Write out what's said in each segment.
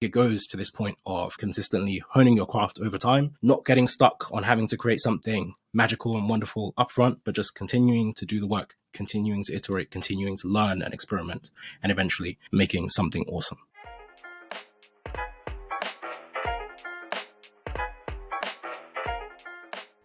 It goes to this point of consistently honing your craft over time, not getting stuck on having to create something magical and wonderful upfront, but just continuing to do the work, continuing to iterate, continuing to learn and experiment, and eventually making something awesome.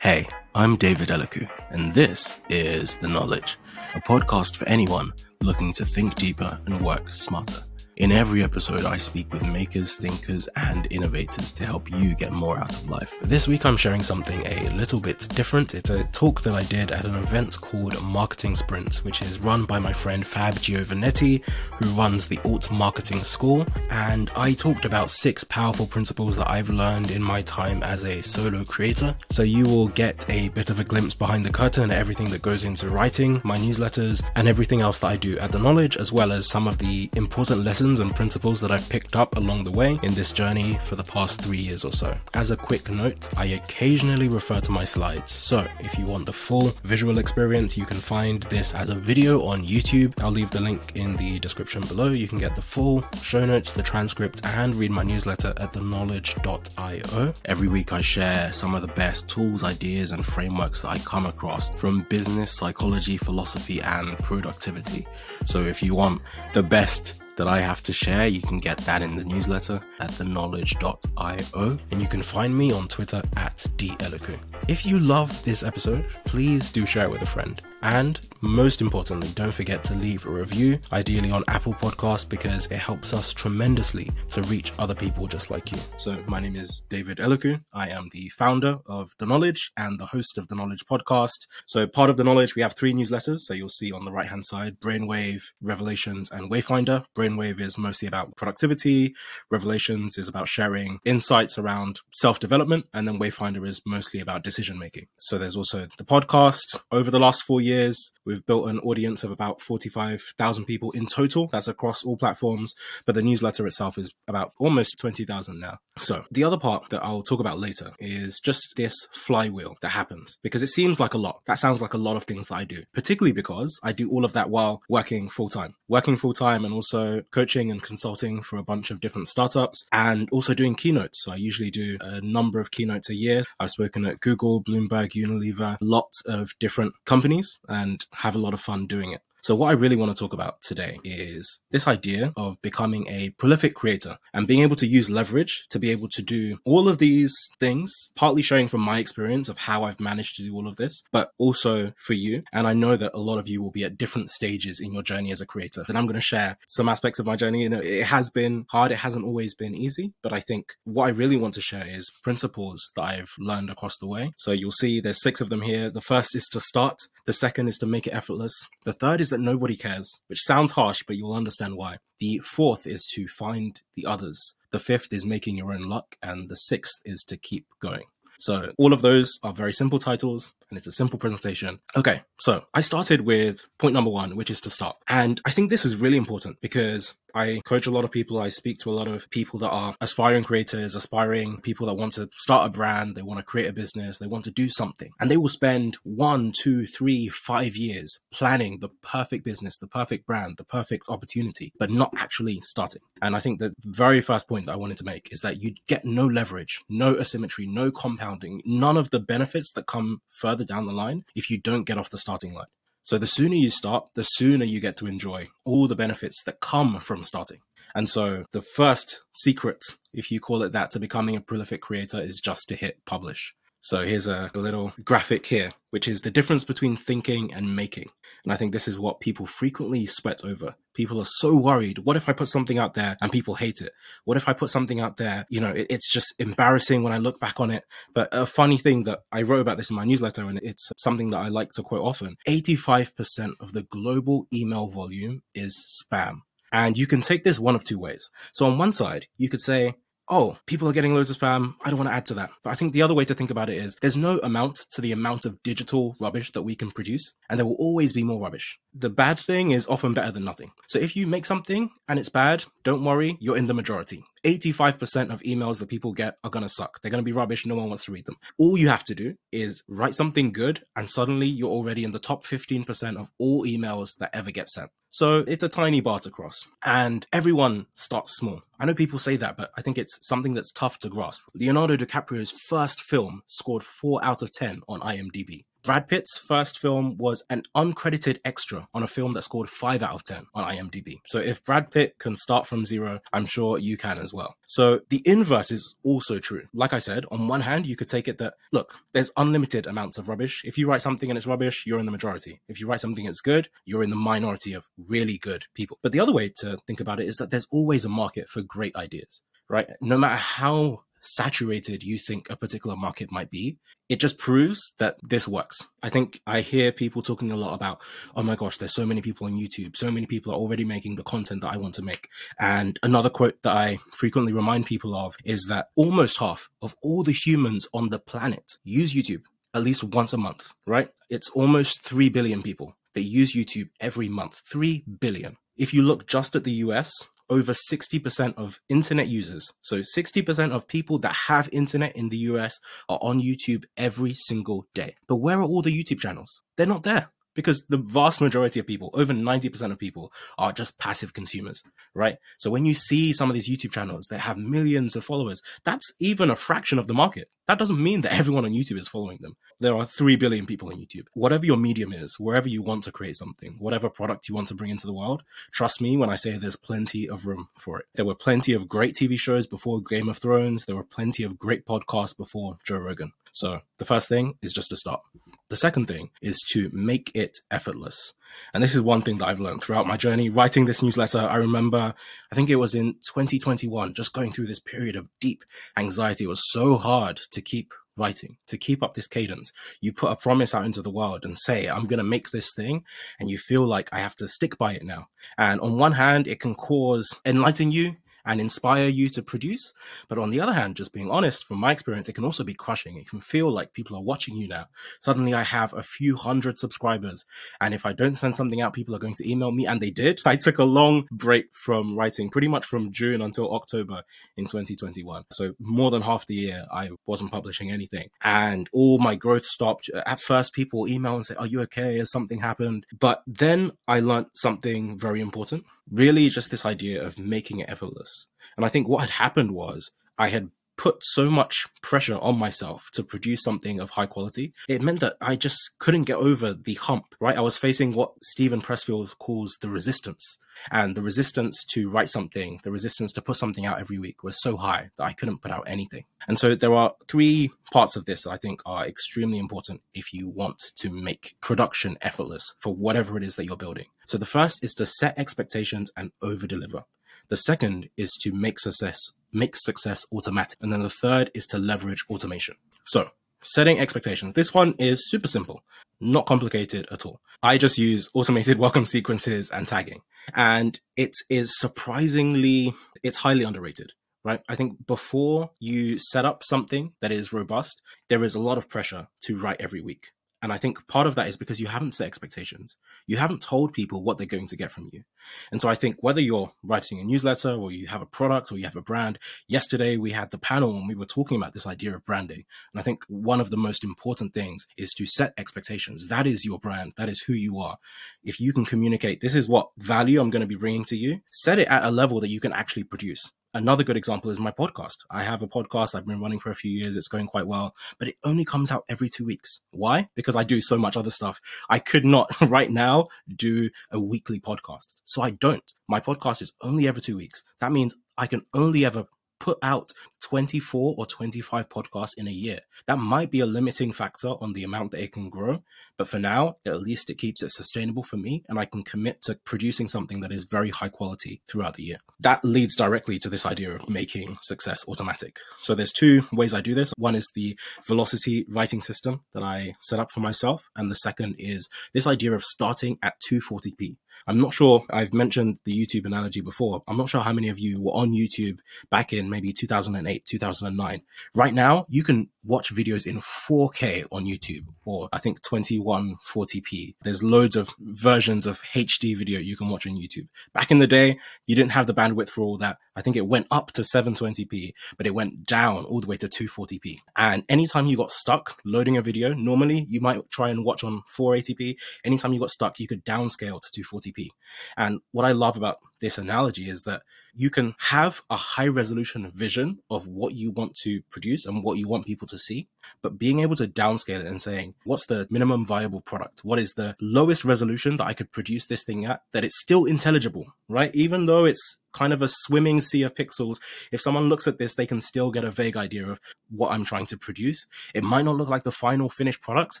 Hey, I'm David Elikwu, and this is The Knowledge, a podcast for anyone looking to think deeper and work smarter. In every episode, I speak with makers, thinkers, and innovators to help you get more out of life. This week, I'm sharing something a little bit different. It's a talk that I did at an event called Marketing Sprints, which is run by my friend Fab Giovanetti, who runs the Alt Marketing School. And I talked about six powerful principles that I've learned in my time as a solo creator. So you will get a bit of a glimpse behind the curtain at everything that goes into writing, my newsletters, and everything else that I do at The Knowledge, as well as some of the important lessons lessons and principles that I've picked up along the way in this journey for the past three years or so. As a quick note, I occasionally refer to my slides, so if you want the full visual experience, you can find this as a video on YouTube. I'll leave the link in the description below. You can get the full show notes, the transcript, and read my newsletter at theknowledge.io. Every week, I share some of the best tools, ideas, and frameworks that I come across from business, psychology, philosophy, and productivity. So if you want the best that I have to share, you can get that in the newsletter at theknowledge.io. And you can find me on Twitter at delikwu. If you love this episode, please do share it with a friend. And most importantly, don't forget to leave a review, ideally on Apple Podcast, because it helps us tremendously to reach other people just like you. So, my name is David Elikwu. I am the founder of The Knowledge and the host of The Knowledge Podcast. So, part of The Knowledge, we have three newsletters. So, you'll see on the right hand side Brainwave, Revelations, and Wayfinder. Brainwave is mostly about productivity, Revelations is about sharing insights around self development, and then Wayfinder is mostly about decision making. So, there's also the podcast. Over the last four years. We've built an audience of about 45,000 people in total. That's across all platforms. But the newsletter itself is about almost 20,000 now. So the other part that I'll talk about later is just this flywheel that happens because it seems like a lot. That sounds like a lot of things that I do, particularly because I do all of that while working full time, working full time and also coaching and consulting for a bunch of different startups and also doing keynotes. So I usually do a number of keynotes a year. I've spoken at Google, Bloomberg, Unilever, lots of different companies and have a lot of fun doing it. So, what I really want to talk about today is this idea of becoming a prolific creator and being able to use leverage to be able to do all of these things, partly showing from my experience of how I've managed to do all of this, but also for you. And I know that a lot of you will be at different stages in your journey as a creator. And I'm going to share some aspects of my journey. You know, it has been hard, it hasn't always been easy, but I think what I really want to share is principles that I've learned across the way. So, you'll see there's six of them here. The first is to start, the second is to make it effortless, the third is that nobody cares, which sounds harsh, but you'll understand why. The fourth is to find the others. The fifth is making your own luck. And the sixth is to keep going. So all of those are very simple titles and it's a simple presentation. Okay, so I started with point number one, which is to start. And I think this is really important because I coach a lot of people. I speak to a lot of people that are aspiring creators, aspiring people that want to start a brand, they want to create a business, they want to do something. And they will spend one, two, three, five years planning the perfect business, the perfect brand, the perfect opportunity, but not actually starting. And I think the very first point that I wanted to make is that you get no leverage, no asymmetry, no compounding, none of the benefits that come further down the line if you don't get off the starting line. So the sooner you start, the sooner you get to enjoy all the benefits that come from starting. And so the first secret, if you call it that, to becoming a prolific creator is just to hit publish. So here's a little graphic here, which is the difference between thinking and making. And I think this is what people frequently sweat over. People are so worried. What if I put something out there and people hate it? What if I put something out there? You know, it's just embarrassing when I look back on it. But a funny thing that I wrote about this in my newsletter, and it's something that I like to quote often 85% of the global email volume is spam. And you can take this one of two ways. So on one side, you could say, oh, people are getting loads of spam. I don't want to add to that. But I think the other way to think about it is there's no amount to the amount of digital rubbish that we can produce, and there will always be more rubbish. The bad thing is often better than nothing. So if you make something and it's bad, don't worry, you're in the majority. 85% of emails that people get are going to suck. They're going to be rubbish. No one wants to read them. All you have to do is write something good, and suddenly you're already in the top 15% of all emails that ever get sent. So it's a tiny bar to cross, and everyone starts small. I know people say that, but I think it's something that's tough to grasp. Leonardo DiCaprio's first film scored 4 out of 10 on IMDb. Brad Pitt's first film was an uncredited extra on a film that scored 5 out of 10 on IMDb. So if Brad Pitt can start from zero, I'm sure you can as well. So the inverse is also true. Like I said, on one hand, you could take it that, look, there's unlimited amounts of rubbish. If you write something and it's rubbish, you're in the majority. If you write something that's good, you're in the minority of really good people. But the other way to think about it is that there's always a market for great ideas, right? No matter how saturated you think a particular market might be, it just proves that this works. I think I hear people talking a lot about, oh my gosh, there's so many people on YouTube. So many people are already making the content that I want to make. And another quote that I frequently remind people of is that almost half of all the humans on the planet use YouTube at least once a month, right? It's almost 3 billion people that use YouTube every month. 3 billion. If you look just at the US, over 60% of internet users, so 60% of people that have internet in the US are on YouTube every single day. But where are all the YouTube channels? They're not there because the vast majority of people, over 90% of people, are just passive consumers, right? So when you see some of these YouTube channels that have millions of followers, that's even a fraction of the market. That doesn't mean that everyone on YouTube is following them. There are 3 billion people on YouTube. Whatever your medium is, wherever you want to create something, whatever product you want to bring into the world, trust me when I say there's plenty of room for it. There were plenty of great TV shows before Game of Thrones. There were plenty of great podcasts before Joe Rogan. So the first thing is just to start. The second thing is to make it effortless. And this is one thing that I've learned throughout my journey writing this newsletter. I remember, I think it was in 2021, just going through this period of deep anxiety. It was so hard to keep writing, to keep up this cadence. You put a promise out into the world and say, I'm going to make this thing. And you feel like I have to stick by it now. And on one hand, it can cause enlighten you and inspire you to produce. But on the other hand, just being honest, from my experience, it can also be crushing. It can feel like people are watching you now. Suddenly I have a few hundred subscribers. And if I don't send something out, people are going to email me. And they did. I took a long break from writing, pretty much from June until October in 2021. So more than half the year, I wasn't publishing anything. And all my growth stopped. At first, people email and say, Are you okay? Has something happened? But then I learned something very important. Really, just this idea of making it effortless. And I think what had happened was I had put so much pressure on myself to produce something of high quality. It meant that I just couldn't get over the hump, right? I was facing what Steven Pressfield calls the resistance. And the resistance to write something, the resistance to put something out every week was so high that I couldn't put out anything. And so there are three parts of this that I think are extremely important if you want to make production effortless for whatever it is that you're building. So the first is to set expectations and over deliver. The second is to make success make success automatic. And then the third is to leverage automation. So setting expectations. This one is super simple, not complicated at all. I just use automated welcome sequences and tagging. And it is surprisingly, it's highly underrated right? I think before you set up something that is robust, there is a lot of pressure to write every week. And I think part of that is because you haven't set expectations. You haven't told people what they're going to get from you. And so I think whether you're writing a newsletter or you have a product or you have a brand, yesterday we had the panel and we were talking about this idea of branding. And I think one of the most important things is to set expectations. That is your brand. That is who you are. If you can communicate, this is what value I'm going to be bringing to you, set it at a level that you can actually produce. Another good example is my podcast. I have a podcast I've been running for a few years. It's going quite well, but it only comes out every two weeks. Why? Because I do so much other stuff. I could not right now do a weekly podcast. So I don't. My podcast is only every two weeks. That means I can only ever put out 24 or 25 podcasts in a year. That might be a limiting factor on the amount that it can grow, but for now, at least it keeps it sustainable for me and I can commit to producing something that is very high quality throughout the year. That leads directly to this idea of making success automatic. So there's two ways I do this. One is the velocity writing system that I set up for myself, and the second is this idea of starting at 240p. I'm not sure, I've mentioned the YouTube analogy before. I'm not sure how many of you were on YouTube back in maybe 2008, 2009. Right now, you can watch videos in 4K on YouTube or I think 2140p. There's loads of versions of HD video you can watch on YouTube. Back in the day, you didn't have the bandwidth for all that. I think it went up to 720p, but it went down all the way to 240p. And anytime you got stuck loading a video, normally you might try and watch on 480p. Anytime you got stuck, you could downscale to 240p. And what I love about this analogy is that you can have a high resolution vision of what you want to produce and what you want people to see, but being able to downscale it and saying, what's the minimum viable product? What is the lowest resolution that I could produce this thing at that it's still intelligible, right? Even though it's kind of a swimming sea of pixels, if someone looks at this, they can still get a vague idea of what I'm trying to produce. It might not look like the final finished product,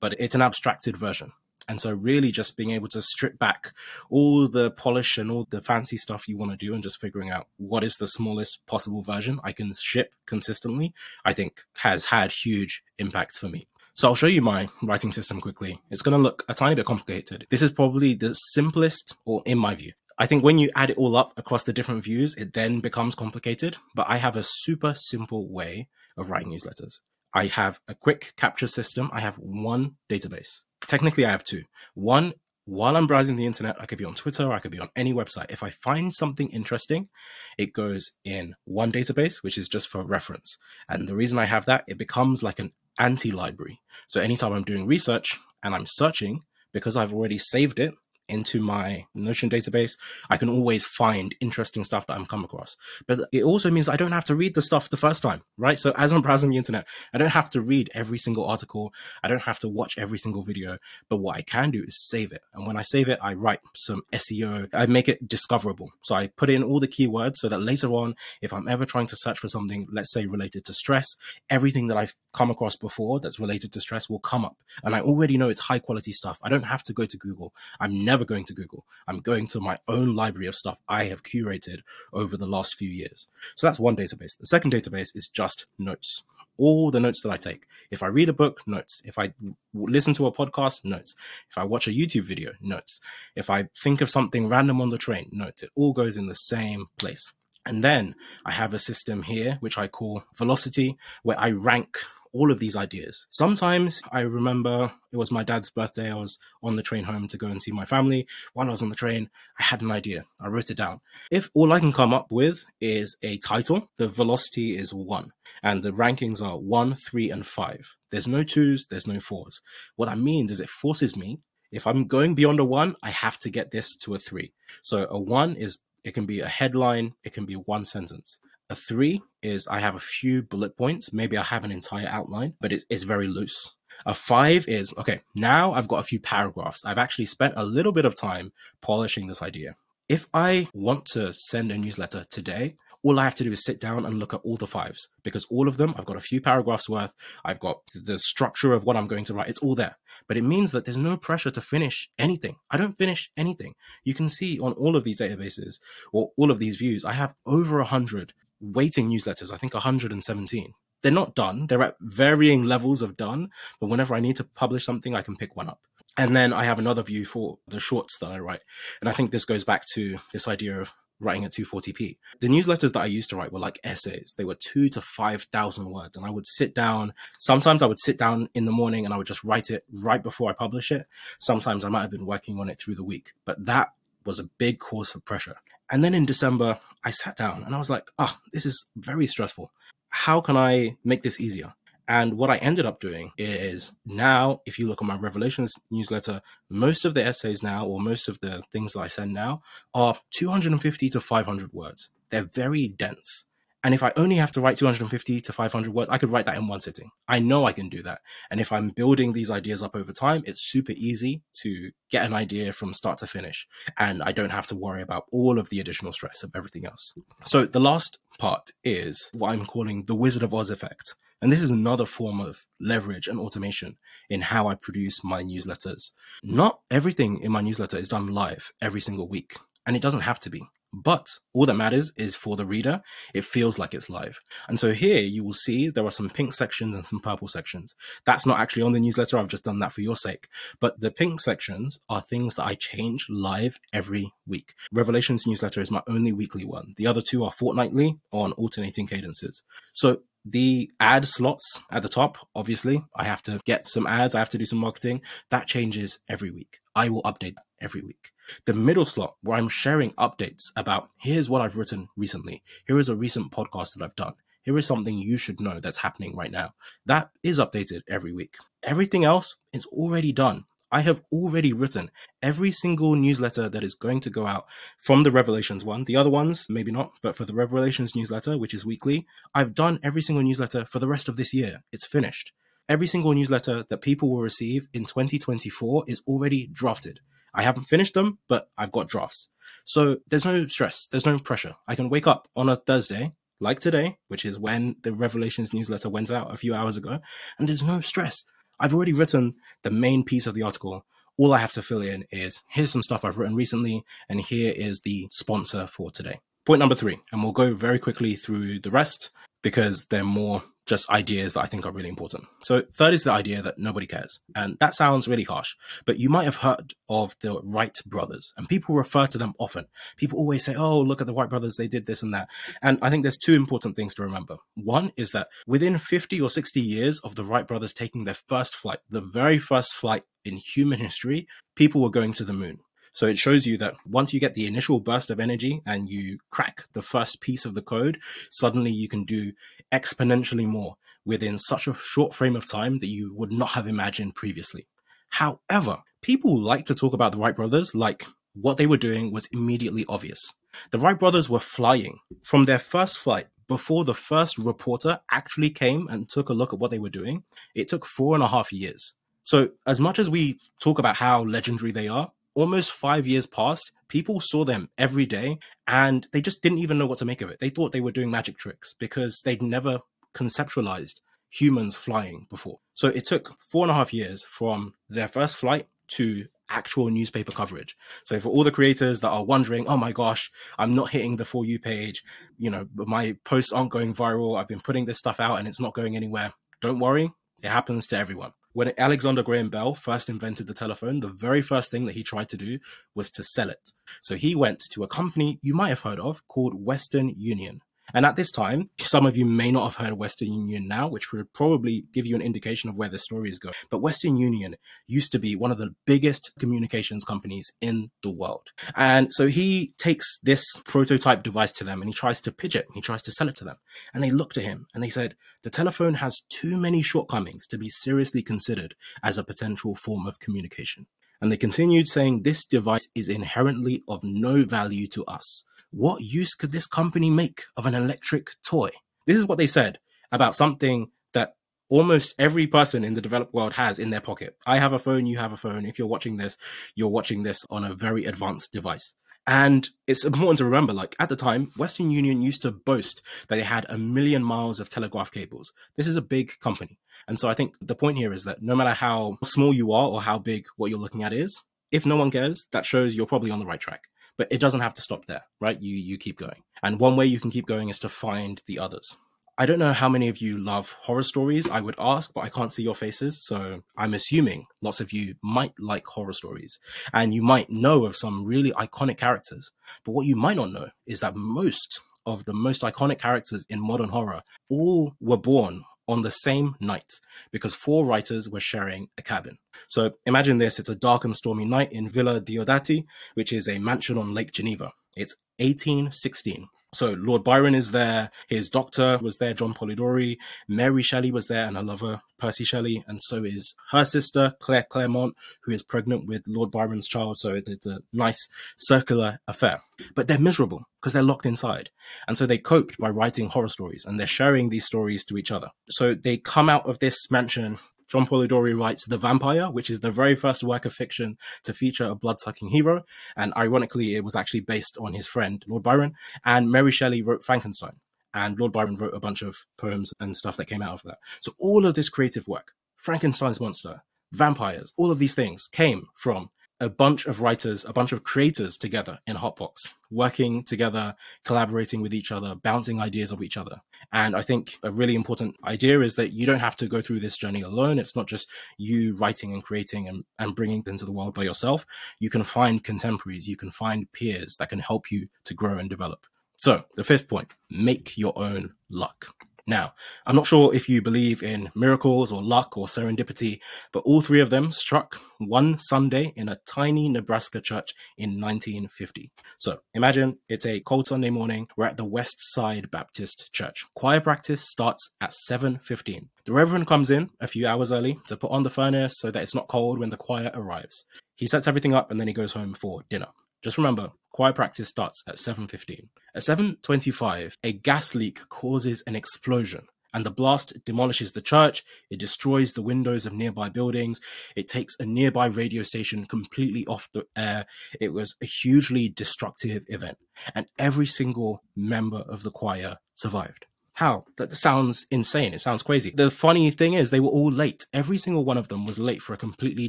but it's an abstracted version. And so, really, just being able to strip back all the polish and all the fancy stuff you want to do and just figuring out what is the smallest possible version I can ship consistently, I think has had huge impact for me. So I'll show you my writing system quickly. It's going to look a tiny bit complicated. This is probably the simplest, or in my view. I think when you add it all up across the different views, it then becomes complicated. But I have a super simple way of writing newsletters. I have a quick capture system. I have one database. Technically, I have two. One, while I'm browsing the internet, I could be on Twitter, I could be on any website. If I find something interesting, it goes in one database, which is just for reference. And the reason I have that, it becomes like an anti library. So anytime I'm doing research and I'm searching, because I've already saved it, into my Notion database, I can always find interesting stuff that I'm come across. But it also means I don't have to read the stuff the first time, right? So as I'm browsing the internet, I don't have to read every single article. I don't have to watch every single video. But what I can do is save it. And when I save it, I write some SEO. I make it discoverable. So I put in all the keywords so that later on, if I'm ever trying to search for something, let's say related to stress, everything that I've come across before that's related to stress will come up. And I already know it's high quality stuff. I don't have to go to Google. I'm never never going to Google. I'm going to my own library of stuff I have curated over the last few years. So that's one database. The second database is just notes. All the notes that I take. If I read a book, notes. If I listen to a podcast, notes. If I watch a YouTube video, notes. If I think of something random on the train, notes. It all goes in the same place. And then I have a system here, which I call velocity, where I rank all of these ideas. Sometimes I remember it was my dad's birthday. I was on the train home to go and see my family. While I was on the train, I had an idea. I wrote it down. If all I can come up with is a title, the velocity is one, and the rankings are one, three, and five. There's no twos, there's no fours. What that means is it forces me if I'm going beyond a one, I have to get this to a three. So a one is it can be a headline, it can be one sentence. A three is I have a few bullet points. Maybe I have an entire outline, but it's, it's very loose. A five is okay, now I've got a few paragraphs. I've actually spent a little bit of time polishing this idea. If I want to send a newsletter today, all I have to do is sit down and look at all the fives because all of them, I've got a few paragraphs worth. I've got the structure of what I'm going to write. It's all there. But it means that there's no pressure to finish anything. I don't finish anything. You can see on all of these databases or all of these views, I have over a hundred waiting newsletters. I think 117 they're not done. They're at varying levels of done, but whenever I need to publish something, I can pick one up. And then I have another view for the shorts that I write. And I think this goes back to this idea of writing at 240p. The newsletters that I used to write were like essays. They were two to 5,000 words. And I would sit down. Sometimes I would sit down in the morning and I would just write it right before I publish it. Sometimes I might have been working on it through the week, but that was a big cause of pressure. And then in December, I sat down and I was like, ah, oh, this is very stressful. How can I make this easier? And what I ended up doing is now, if you look at my Revelations newsletter, most of the essays now, or most of the things that I send now, are 250 to 500 words. They're very dense. And if I only have to write 250 to 500 words, I could write that in one sitting. I know I can do that. And if I'm building these ideas up over time, it's super easy to get an idea from start to finish. And I don't have to worry about all of the additional stress of everything else. So the last part is what I'm calling the Wizard of Oz effect. And this is another form of leverage and automation in how I produce my newsletters. Not everything in my newsletter is done live every single week, and it doesn't have to be. But all that matters is for the reader, it feels like it's live. And so here you will see there are some pink sections and some purple sections. That's not actually on the newsletter. I've just done that for your sake. But the pink sections are things that I change live every week. Revelations newsletter is my only weekly one. The other two are fortnightly on alternating cadences. So the ad slots at the top, obviously, I have to get some ads, I have to do some marketing. That changes every week. I will update every week. The middle slot, where I'm sharing updates about here's what I've written recently, here is a recent podcast that I've done, here is something you should know that's happening right now. That is updated every week. Everything else is already done. I have already written every single newsletter that is going to go out from the Revelations one. The other ones, maybe not, but for the Revelations newsletter, which is weekly, I've done every single newsletter for the rest of this year. It's finished. Every single newsletter that people will receive in 2024 is already drafted. I haven't finished them, but I've got drafts. So there's no stress, there's no pressure. I can wake up on a Thursday, like today, which is when the Revelations newsletter went out a few hours ago, and there's no stress. I've already written the main piece of the article. All I have to fill in is here's some stuff I've written recently, and here is the sponsor for today. Point number three, and we'll go very quickly through the rest because they're more just ideas that I think are really important. So, third is the idea that nobody cares. And that sounds really harsh, but you might have heard of the Wright brothers, and people refer to them often. People always say, Oh, look at the Wright brothers, they did this and that. And I think there's two important things to remember. One is that within 50 or 60 years of the Wright brothers taking their first flight, the very first flight in human history, people were going to the moon. So it shows you that once you get the initial burst of energy and you crack the first piece of the code, suddenly you can do exponentially more within such a short frame of time that you would not have imagined previously. However, people like to talk about the Wright brothers like what they were doing was immediately obvious. The Wright brothers were flying from their first flight before the first reporter actually came and took a look at what they were doing. It took four and a half years. So, as much as we talk about how legendary they are, almost five years passed. People saw them every day and they just didn't even know what to make of it. They thought they were doing magic tricks because they'd never conceptualized humans flying before. So it took four and a half years from their first flight to actual newspaper coverage. So for all the creators that are wondering, oh my gosh, I'm not hitting the for you page, you know, my posts aren't going viral. I've been putting this stuff out and it's not going anywhere. Don't worry, it happens to everyone. When Alexander Graham Bell first invented the telephone, the very first thing that he tried to do was to sell it. So he went to a company you might have heard of called Western Union. And at this time, some of you may not have heard of Western Union now, which would probably give you an indication of where the story is going. But Western Union used to be one of the biggest communications companies in the world. And so he takes this prototype device to them and he tries to pitch it, he tries to sell it to them. And they looked at him and they said, the telephone has too many shortcomings to be seriously considered as a potential form of communication. And they continued saying, This device is inherently of no value to us what use could this company make of an electric toy? This is what they said about something that almost every person in the developed world has in their pocket. I have a phone, you have a phone. If you're watching this, you're watching this on a very advanced device. And it's important to remember, like at the time, Western Union used to boast that they had a million miles of telegraph cables. This is a big company. And so I think the point here is that no matter how small you are or how big what you're looking at is, if no one cares, that shows you're probably on the right track but it doesn't have to stop there, right? You you keep going. And one way you can keep going is to find the others. I don't know how many of you love horror stories. I would ask, but I can't see your faces. So I'm assuming lots of you might like horror stories and you might know of some really iconic characters. But what you might not know is that most of the most iconic characters in modern horror all were born on the same night because four writers were sharing a cabin. So imagine this it's a dark and stormy night in Villa Diodati, which is a mansion on Lake Geneva. It's 1816. So Lord Byron is there, his doctor was there, John Polidori, Mary Shelley was there, and her lover, Percy Shelley, and so is her sister, Claire Clairmont, who is pregnant with Lord Byron's child. So it's a nice circular affair. But they're miserable because they're locked inside. And so they coped by writing horror stories and they're sharing these stories to each other. So they come out of this mansion John Polidori writes The Vampire, which is the very first work of fiction to feature a blood sucking hero. And ironically, it was actually based on his friend, Lord Byron. And Mary Shelley wrote Frankenstein. And Lord Byron wrote a bunch of poems and stuff that came out of that. So all of this creative work, Frankenstein's monster, vampires, all of these things came from a bunch of writers, a bunch of creators together in Hotbox, working together, collaborating with each other, bouncing ideas of each other. And I think a really important idea is that you don't have to go through this journey alone. It's not just you writing and creating and, and bringing into the world by yourself. You can find contemporaries, you can find peers that can help you to grow and develop. So the fifth point, make your own luck. Now, I'm not sure if you believe in miracles or luck or serendipity, but all three of them struck one Sunday in a tiny Nebraska church in 1950. So imagine it's a cold Sunday morning. We're at the West Side Baptist Church. Choir practice starts at 7:15. The Reverend comes in a few hours early to put on the furnace so that it's not cold when the choir arrives. He sets everything up and then he goes home for dinner. Just remember, choir practice starts at 7.15. At 7.25, a gas leak causes an explosion and the blast demolishes the church, it destroys the windows of nearby buildings, it takes a nearby radio station completely off the air. It was a hugely destructive event, and every single member of the choir survived. How? That sounds insane. It sounds crazy. The funny thing is, they were all late. Every single one of them was late for a completely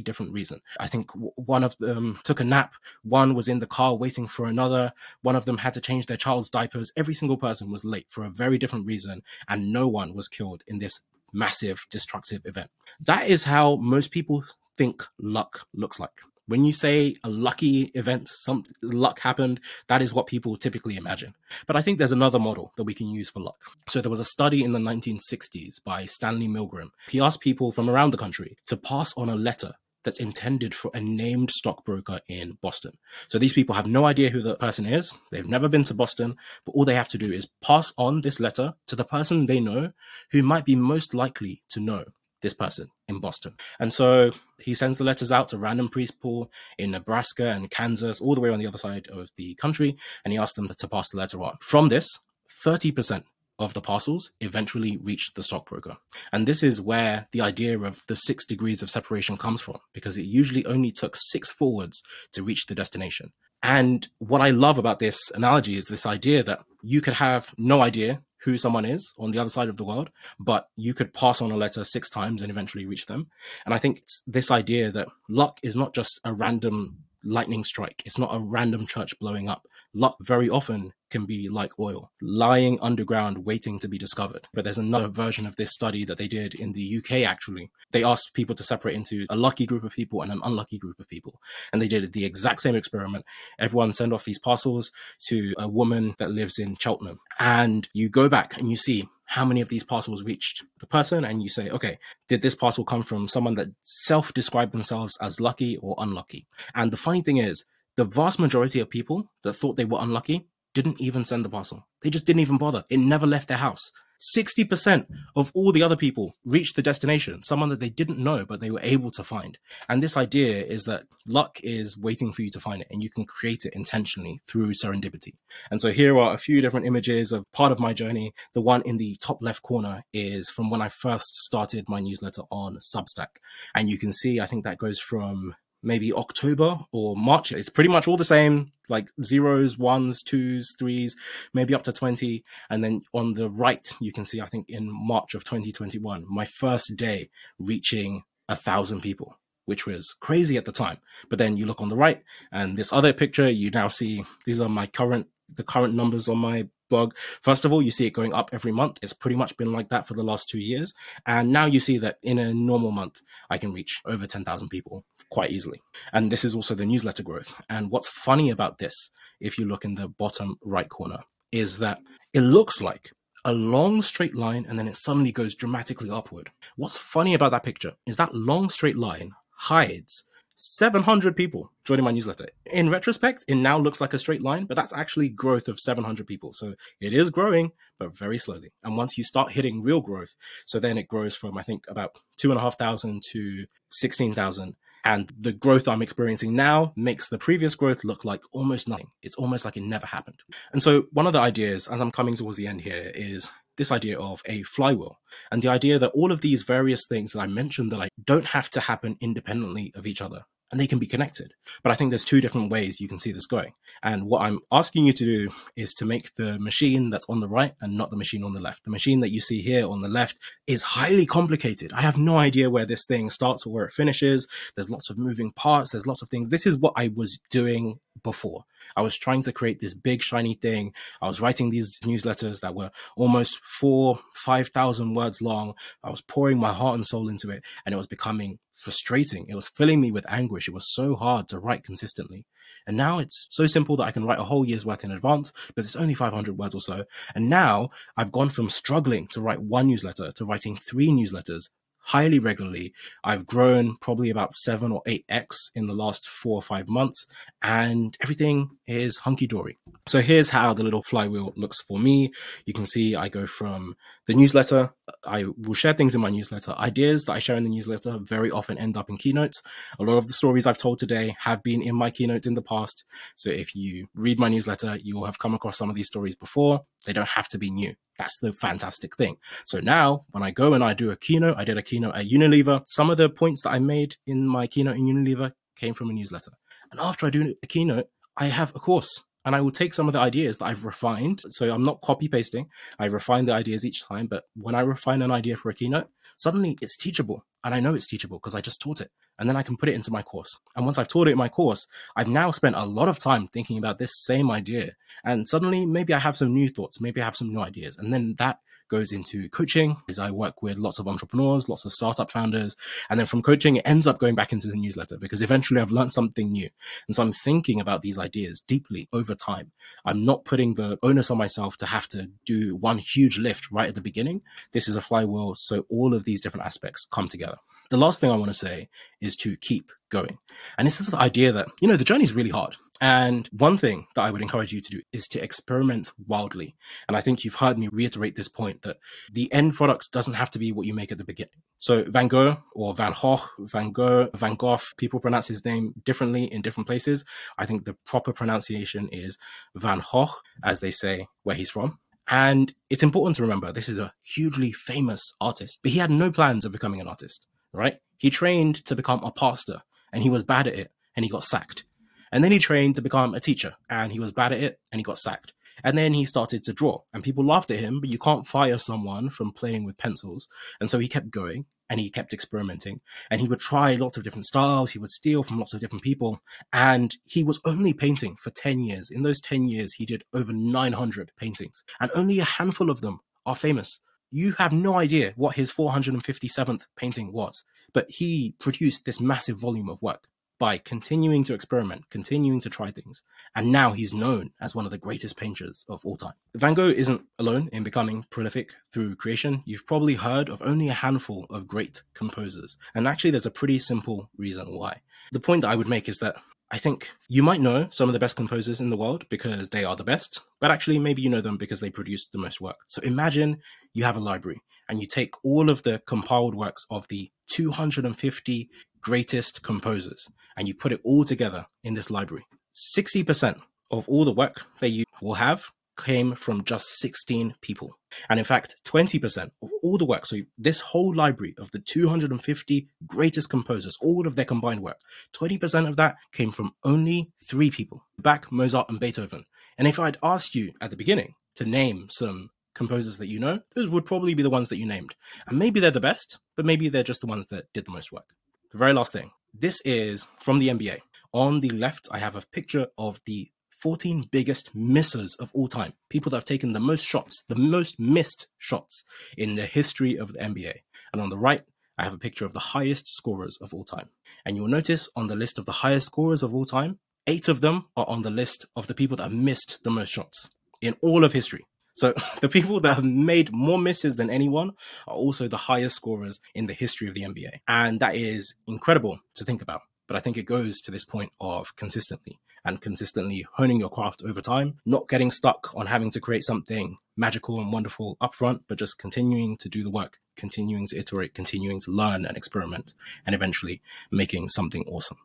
different reason. I think one of them took a nap. One was in the car waiting for another. One of them had to change their child's diapers. Every single person was late for a very different reason, and no one was killed in this massive destructive event. That is how most people think luck looks like when you say a lucky event, some luck happened, that is what people typically imagine. But I think there's another model that we can use for luck. So there was a study in the 1960s by Stanley Milgram. He asked people from around the country to pass on a letter that's intended for a named stockbroker in Boston. So these people have no idea who the person is. They've never been to Boston, but all they have to do is pass on this letter to the person they know who might be most likely to know this person in Boston. And so he sends the letters out to random people in Nebraska and Kansas, all the way on the other side of the country, and he asks them to pass the letter on. From this, 30% of the parcels eventually reach the stockbroker. And this is where the idea of the six degrees of separation comes from, because it usually only took six forwards to reach the destination. And what I love about this analogy is this idea that you could have no idea who someone is on the other side of the world, but you could pass on a letter six times and eventually reach them. And I think this idea that luck is not just a random lightning strike. It's not a random church blowing up. Luck very often can be like oil, lying underground waiting to be discovered. But there's another version of this study that they did in the UK actually. They asked people to separate into a lucky group of people and an unlucky group of people. And they did the exact same experiment. Everyone send off these parcels to a woman that lives in Cheltenham. And you go back and you see how many of these parcels reached the person and you say okay did this parcel come from someone that self-described themselves as lucky or unlucky and the funny thing is the vast majority of people that thought they were unlucky didn't even send the parcel. They just didn't even bother. It never left their house. 60% of all the other people reached the destination, someone that they didn't know, but they were able to find. And this idea is that luck is waiting for you to find it, and you can create it intentionally through serendipity. And so here are a few different images of part of my journey. The one in the top left corner is from when I first started my newsletter on Substack. And you can see, I think that goes from maybe October or March. It's pretty much all the same, like zeros, ones, twos, threes, maybe up to 20. And then on the right, you can see, I think in March of 2021, my first day reaching a thousand people. Which was crazy at the time. But then you look on the right and this other picture, you now see these are my current the current numbers on my blog. First of all, you see it going up every month. It's pretty much been like that for the last two years. And now you see that in a normal month, I can reach over 10,000 people quite easily. And this is also the newsletter growth. And what's funny about this, if you look in the bottom right corner, is that it looks like a long straight line and then it suddenly goes dramatically upward. What's funny about that picture is that long straight line hides 700 people joining my newsletter. In retrospect, it now looks like a straight line, but that's actually growth of 700 people. So it is growing, but very slowly. And once you start hitting real growth, so then it grows from, I think, about two and a half thousand to 16,000. And the growth I'm experiencing now makes the previous growth look like almost nothing. It's almost like it never happened. And so, one of the ideas, as I'm coming towards the end here, is this idea of a flywheel and the idea that all of these various things that I mentioned that I don't have to happen independently of each other. And they can be connected. But I think there's two different ways you can see this going. And what I'm asking you to do is to make the machine that's on the right and not the machine on the left. The machine that you see here on the left is highly complicated. I have no idea where this thing starts or where it finishes. There's lots of moving parts. There's lots of things. This is what I was doing before. I was trying to create this big shiny thing. I was writing these newsletters that were almost four, 5,000 words long. I was pouring my heart and soul into it and it was becoming frustrating. It was filling me with anguish. It was so hard to write consistently. And now it's so simple that I can write a whole year's work in advance because it's only 500 words or so. And now I've gone from struggling to write one newsletter to writing three newsletters highly regularly. I've grown probably about seven or eight X in the last four or five months, and everything is hunky dory. So here's how the little flywheel looks for me. You can see I go from the newsletter. I will share things in my newsletter. Ideas that I share in the newsletter very often end up in keynotes. A lot of the stories I've told today have been in my keynotes in the past. So if you read my newsletter, you will have come across some of these stories before. They don't have to be new. That's the fantastic thing. So now when I go and I do a keynote, I did a keynote at Unilever. Some of the points that I made in my keynote in Unilever came from a newsletter. And after I do a keynote, I have a course and I will take some of the ideas that I've refined. So I'm not copy pasting. I refine the ideas each time. But when I refine an idea for a keynote, suddenly it's teachable. And I know it's teachable because I just taught it. And then I can put it into my course. And once I've taught it in my course, I've now spent a lot of time thinking about this same idea. And suddenly maybe I have some new thoughts. Maybe I have some new ideas. And then that goes into coaching is I work with lots of entrepreneurs, lots of startup founders. And then from coaching, it ends up going back into the newsletter because eventually I've learned something new. And so I'm thinking about these ideas deeply over time. I'm not putting the onus on myself to have to do one huge lift right at the beginning. This is a flywheel. So all of these different aspects come together. The last thing I want to say is to keep going. And this is the idea that, you know, the journey is really hard. And one thing that I would encourage you to do is to experiment wildly. And I think you've heard me reiterate this point that the end product doesn't have to be what you make at the beginning. So Van Gogh or Van Gogh, Van Gogh, Van Gogh, people pronounce his name differently in different places. I think the proper pronunciation is Van Gogh, as they say where he's from. And it's important to remember this is a hugely famous artist, but he had no plans of becoming an artist, right? He trained to become a pastor and he was bad at it and he got sacked. And then he trained to become a teacher and he was bad at it and he got sacked. And then he started to draw and people laughed at him, but you can't fire someone from playing with pencils. And so he kept going and he kept experimenting and he would try lots of different styles. He would steal from lots of different people. And he was only painting for 10 years. In those 10 years, he did over 900 paintings and only a handful of them are famous. You have no idea what his 457th painting was, but he produced this massive volume of work by continuing to experiment, continuing to try things. And now he's known as one of the greatest painters of all time. Van Gogh isn't alone in becoming prolific through creation. You've probably heard of only a handful of great composers. And actually, there's a pretty simple reason why. The point that I would make is that I think you might know some of the best composers in the world because they are the best, but actually, maybe you know them because they produce the most work. So imagine you have a library and you take all of the compiled works of the 250 greatest composers and you put it all together in this library. 60% of all the work that you will have came from just 16 people. And in fact, 20% of all the work, so this whole library of the 250 greatest composers, all of their combined work, 20% of that came from only three people Bach, Mozart, and Beethoven. And if I'd asked you at the beginning to name some composers that you know, those would probably be the ones that you named. And maybe they're the best, but maybe they're just the ones that did the most work. The very last thing. This is from the NBA. On the left, I have a picture of the 14 biggest missers of all time. People that have taken the most shots, the most missed shots in the history of the NBA. And on the right, I have a picture of the highest scorers of all time. And you'll notice on the list of the highest scorers of all time, eight of them are on the list of the people that have missed the most shots in all of history. So the people that have made more misses than anyone are also the highest scorers in the history of the NBA. And that is incredible to think about. But I think it goes to this point of consistently and consistently honing your craft over time, not getting stuck on having to create something magical and wonderful upfront, but just continuing to do the work, continuing to iterate, continuing to learn and experiment, and eventually making something awesome.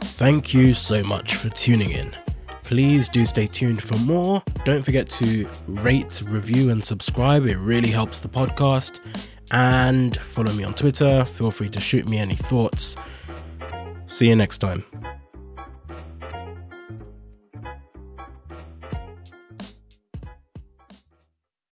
Thank you so much for tuning in. Please do stay tuned for more. Don't forget to rate, review, and subscribe. It really helps the podcast. And follow me on Twitter. Feel free to shoot me any thoughts. See you next time.